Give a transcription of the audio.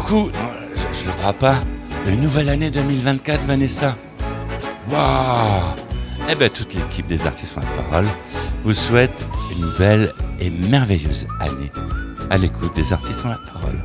coup, je, je le crois pas, une nouvelle année 2024, Vanessa. Waouh. Eh bien toute l'équipe des artistes en la parole. Vous souhaite une belle et merveilleuse année. À l'écoute des artistes en la parole.